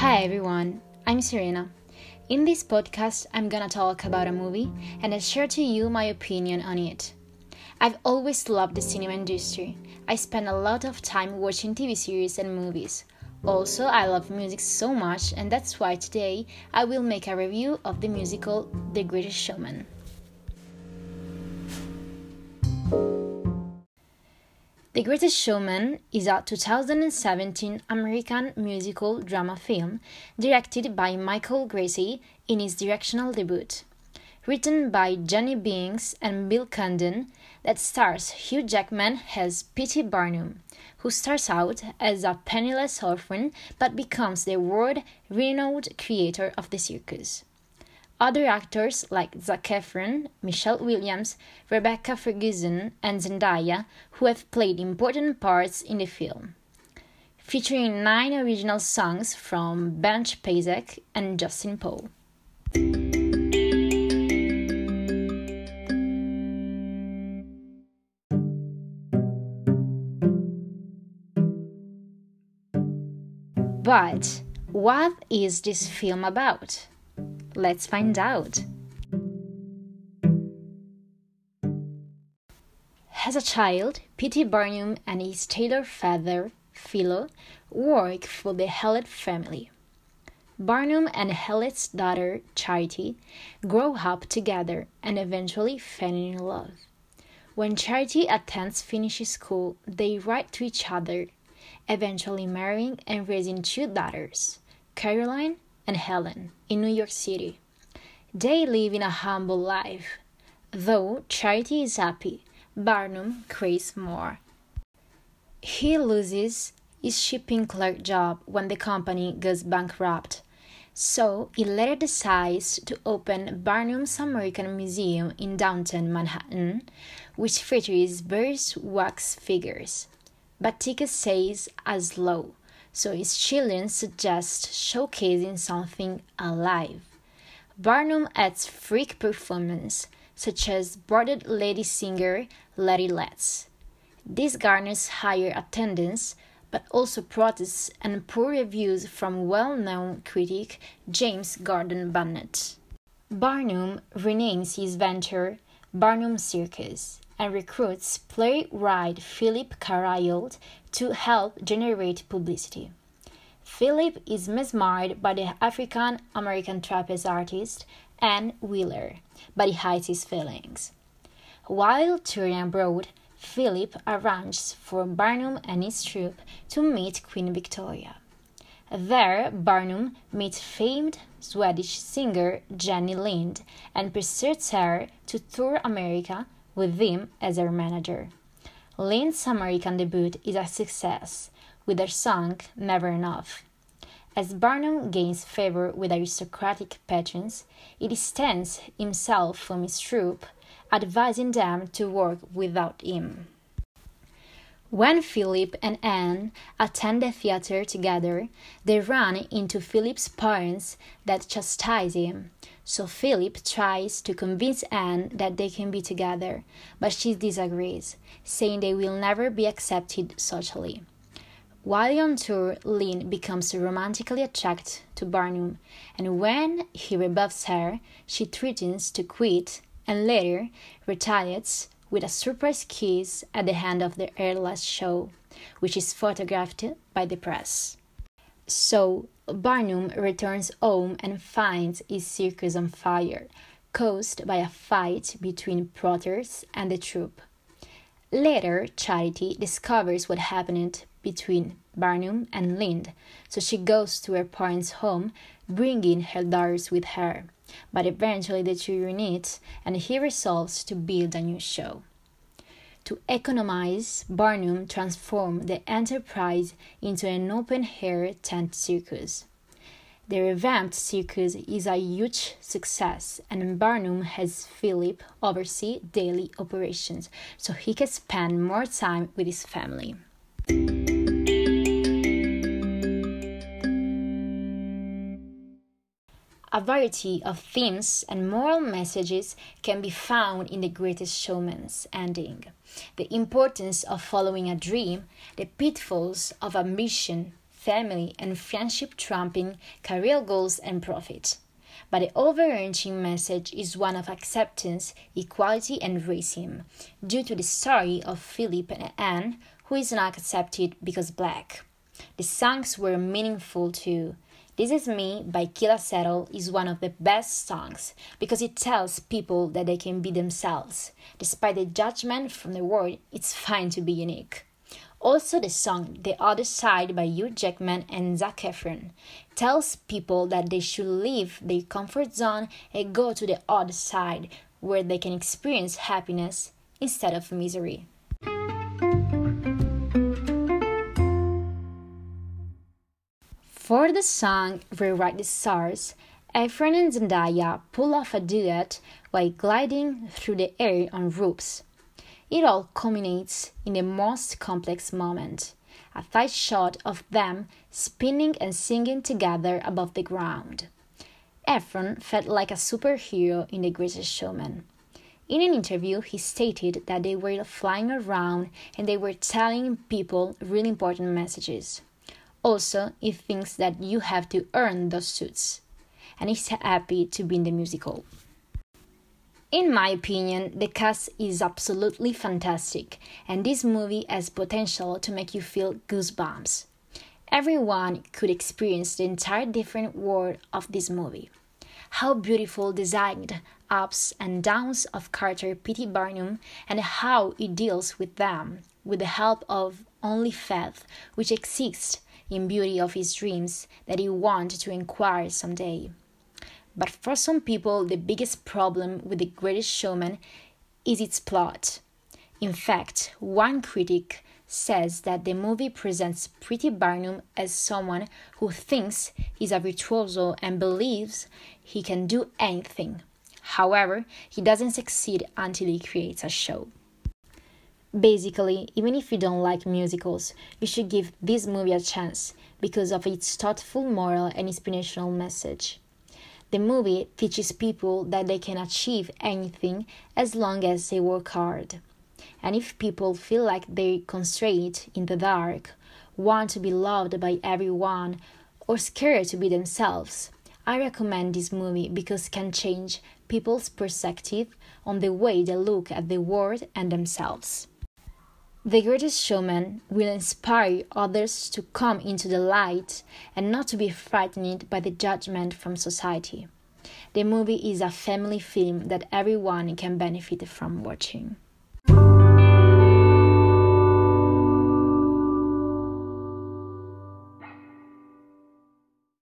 Hi everyone, I'm Serena. In this podcast, I'm gonna talk about a movie and I share to you my opinion on it. I've always loved the cinema industry. I spend a lot of time watching TV series and movies. Also, I love music so much, and that's why today I will make a review of the musical The Greatest Showman. The Greatest Showman is a 2017 American musical drama film directed by Michael Gracey in his directional debut. Written by Johnny Binks and Bill Condon, that stars Hugh Jackman as P.T. Barnum, who starts out as a penniless orphan but becomes the world renowned creator of the circus. Other actors like Zac Efron, Michelle Williams, Rebecca Ferguson, and Zendaya, who have played important parts in the film. Featuring nine original songs from Butch Pasek and Justin Paul. But what is this film about? Let's find out. As a child, P.T. Barnum and his tailor father, Philo, work for the Hallett family. Barnum and Hallett's daughter, Charity, grow up together and eventually fall in love. When Charity attends finishing school, they write to each other, eventually marrying and raising two daughters, Caroline and Helen in New York City. They live in a humble life. Though Charity is happy, Barnum craves more. He loses his shipping clerk job when the company goes bankrupt. So he later decides to open Barnum's American Museum in downtown Manhattan, which features various wax figures. But ticket sales are low, so his children suggest showcasing something alive. Barnum adds freak performance, such as boarded lady singer Lettie Lutz. This garners higher attendance, but also protests and poor reviews from well-known critic James Gordon Bennett. Barnum renames his venture Barnum Circus and recruits playwright Philip Carlyle to help generate publicity. Philip is mesmerized by the African American trapeze artist Anne Wheeler, but he hides his feelings. While touring abroad, Philip arranges for Barnum and his troupe to meet Queen Victoria. There, Barnum meets famed Swedish singer Jenny Lind and persuades her to tour America with him as her manager. Lind's American debut is a success, with her song Never Enough. As Barnum gains favor with aristocratic patrons, he distances himself from his troupe, advising them to work without him. When Philip and Anne attend the theater together, they run into Philip's parents that chastise him. So Philip tries to convince Anne that they can be together, but she disagrees, saying they will never be accepted socially. While on tour, Lind becomes romantically attracted to Barnum, and when he rebuffs her, she threatens to quit and later retaliates with a surprise kiss at the end of the last show, which is photographed by the press. So, Barnum returns home and finds his circus on fire, caused by a fight between Proteus and the troupe. Later, Charity discovers what happened between Barnum and Lind, so she goes to her parents' home, bringing her daughters with her. But eventually the two reunite, and he resolves to build a new show. To economize, Barnum transformed the enterprise into an open air tent circus. The revamped circus is a huge success, and Barnum has Philip oversee daily operations so he can spend more time with his family. A variety of themes and moral messages can be found in The Greatest Showman's ending. The importance of following a dream, the pitfalls of ambition, family, and friendship trumping career goals and profit. But the overarching message is one of acceptance, equality, and racism, due to the story of Philip and Anne, who is not accepted because black. The songs were meaningful too. This Is Me by Keala Settle is one of the best songs because it tells people that they can be themselves. Despite the judgment from the world, it's fine to be unique. Also, the song The Other Side by Hugh Jackman and Zac Efron tells people that they should leave their comfort zone and go to the other side where they can experience happiness instead of misery. For the song Rewrite the Stars, Efron and Zendaya pull off a duet while gliding through the air on roofs. It all culminates in the most complex moment a tight shot of them spinning and singing together above the ground. Efron felt like a superhero in The Greatest Showman. In an interview, he stated that they were flying around and they were telling people really important messages. Also, he thinks that you have to earn those suits, and he's happy to be in the musical. In my opinion, the cast is absolutely fantastic, and this movie has potential to make you feel goosebumps. Everyone could experience the entire different world of this movie. How beautiful designed ups and downs of Carter P.T. Barnum and how he deals with them with the help of only faith which exists in beauty of his dreams that he wants to inquire someday. But for some people, the biggest problem with The Greatest Showman is its plot. In fact, one critic says that the movie presents P.T. Barnum as someone who thinks he's a virtuoso and believes he can do anything. However, he doesn't succeed until he creates a show. Basically, even if you don't like musicals, you should give this movie a chance because of its thoughtful moral and inspirational message. The movie teaches people that they can achieve anything as long as they work hard. And if people feel like they're constrained in the dark, want to be loved by everyone, or scared to be themselves, I recommend this movie because it can change people's perspective on the way they look at the world and themselves. The Greatest Showman will inspire others to come into the light and not to be frightened by the judgment from society. The movie is a family film that everyone can benefit from watching.